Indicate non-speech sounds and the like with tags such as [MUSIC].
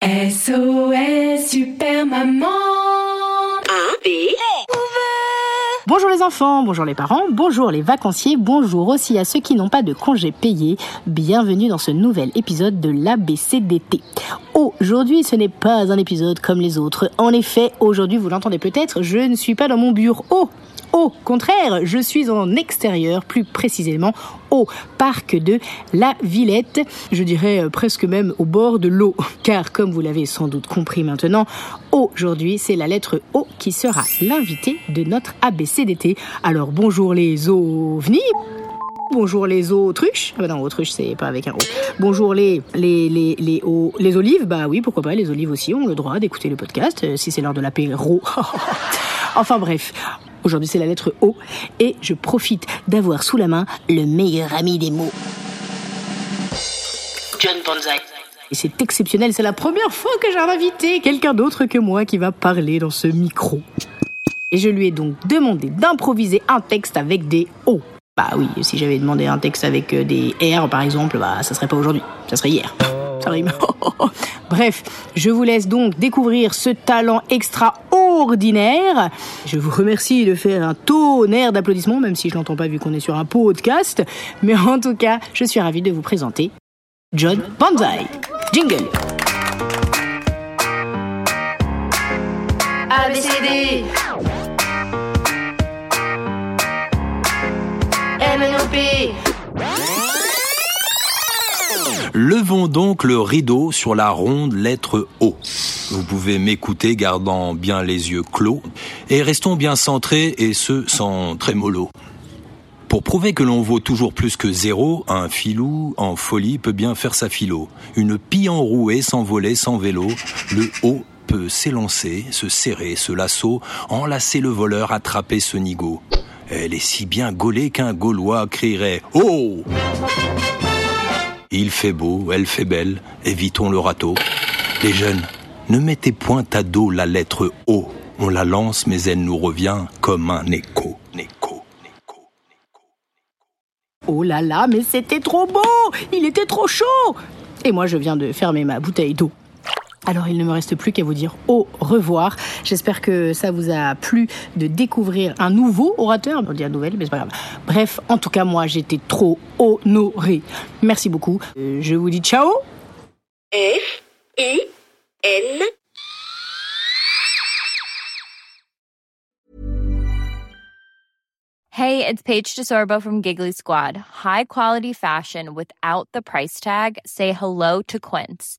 SOS Super Maman Bonjour les enfants, bonjour les parents, bonjour les vacanciers, bonjour aussi à ceux qui n'ont pas de congés payés. Bienvenue dans ce nouvel épisode de l'ABCDT. Aujourd'hui, ce n'est pas un épisode comme les autres. En effet, aujourd'hui, vous l'entendez peut-être, je ne suis pas dans mon bureau. Au contraire, je suis en extérieur, plus précisément au parc de la Villette. Je dirais euh, presque même au bord de l'eau, [LAUGHS] car comme vous l'avez sans doute compris maintenant, aujourd'hui c'est la lettre O qui sera l'invité de notre ABCDT. Alors bonjour les ovnis Bonjour les autruches. Ah bah non, autruche c'est pas avec un O. Bonjour les les les les, o- les olives. Bah oui, pourquoi pas. Les olives aussi ont le droit d'écouter le podcast euh, si c'est l'heure de l'apéro. [LAUGHS] enfin bref. Aujourd'hui c'est la lettre O et je profite d'avoir sous la main le meilleur ami des mots. John Banzai. Et c'est exceptionnel, c'est la première fois que j'ai invité, quelqu'un d'autre que moi qui va parler dans ce micro. Et je lui ai donc demandé d'improviser un texte avec des O. Bah oui, si j'avais demandé un texte avec euh, des R par exemple, bah ça serait pas aujourd'hui, ça serait hier. Ça rime. [LAUGHS] Bref, je vous laisse donc découvrir ce talent Je vous remercie de faire un tonnerre d'applaudissements, même si je l'entends pas vu qu'on est sur un podcast. Mais en tout cas, je suis ravie de vous présenter John Banzai. Jingle. ABCD Levons donc le rideau sur la ronde lettre O. Vous pouvez m'écouter gardant bien les yeux clos et restons bien centrés et ce sans trémolo. Pour prouver que l'on vaut toujours plus que zéro, un filou en folie peut bien faire sa philo. Une pie enrouée s'envoler sans vélo, le O peut s'élancer, se serrer, ce lasso, enlacer le voleur, attraper ce nigo. Elle est si bien gaulée qu'un Gaulois crierait Oh il fait beau, elle fait belle, évitons le râteau. Les jeunes, ne mettez point à dos la lettre O. On la lance, mais elle nous revient comme un écho. Écho. Oh là là, mais c'était trop beau Il était trop chaud Et moi, je viens de fermer ma bouteille d'eau. Alors, il ne me reste plus qu'à vous dire au revoir. J'espère que ça vous a plu de découvrir un nouveau orateur. On dit un nouvel, mais c'est pas grave. Bref, en tout cas, moi, j'étais trop honorée. Merci beaucoup. Euh, je vous dis ciao F I N Hey, it's Paige DeSorbo from Giggly Squad. High quality fashion without the price tag. Say hello to Quince.